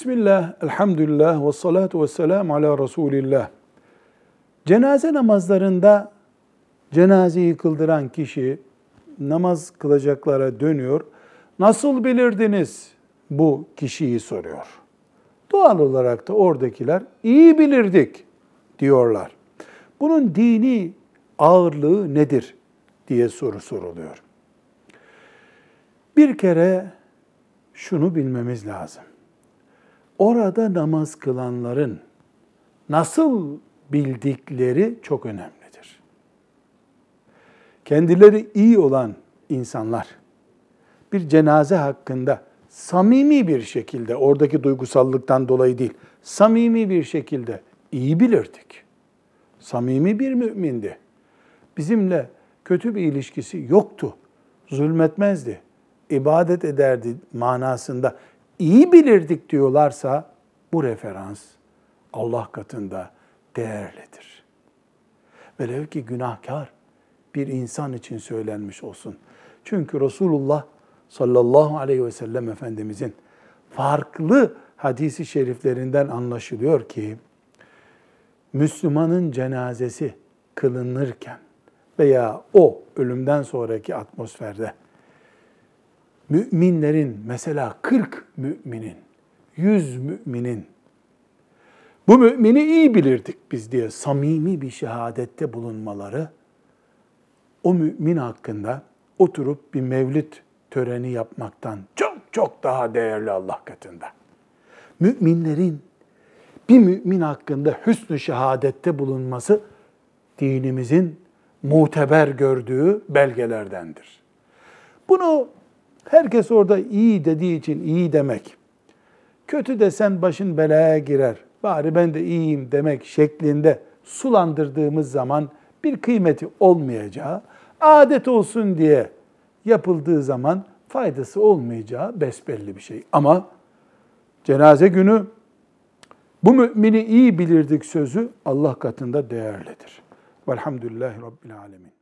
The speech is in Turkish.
Bismillah, elhamdülillah ve salatu ve selamu ala Resulillah. Cenaze namazlarında cenazeyi kıldıran kişi namaz kılacaklara dönüyor. Nasıl bilirdiniz bu kişiyi soruyor. Doğal olarak da oradakiler iyi bilirdik diyorlar. Bunun dini ağırlığı nedir diye soru soruluyor. Bir kere şunu bilmemiz lazım. Orada namaz kılanların nasıl bildikleri çok önemlidir. Kendileri iyi olan insanlar bir cenaze hakkında samimi bir şekilde, oradaki duygusallıktan dolayı değil, samimi bir şekilde iyi bilirdik. Samimi bir mümindi. Bizimle kötü bir ilişkisi yoktu. Zulmetmezdi. ibadet ederdi manasında iyi bilirdik diyorlarsa bu referans Allah katında değerlidir. Velev ki günahkar bir insan için söylenmiş olsun. Çünkü Resulullah sallallahu aleyhi ve sellem Efendimizin farklı hadisi şeriflerinden anlaşılıyor ki Müslümanın cenazesi kılınırken veya o ölümden sonraki atmosferde müminlerin mesela 40 müminin, 100 müminin bu mümini iyi bilirdik biz diye samimi bir şehadette bulunmaları o mümin hakkında oturup bir mevlid töreni yapmaktan çok çok daha değerli Allah katında. Müminlerin bir mümin hakkında hüsnü şehadette bulunması dinimizin muteber gördüğü belgelerdendir. Bunu herkes orada iyi dediği için iyi demek, kötü desen başın belaya girer, bari ben de iyiyim demek şeklinde sulandırdığımız zaman bir kıymeti olmayacağı, adet olsun diye yapıldığı zaman faydası olmayacağı besbelli bir şey. Ama cenaze günü bu mümini iyi bilirdik sözü Allah katında değerlidir. Velhamdülillahi Rabbil Alemin.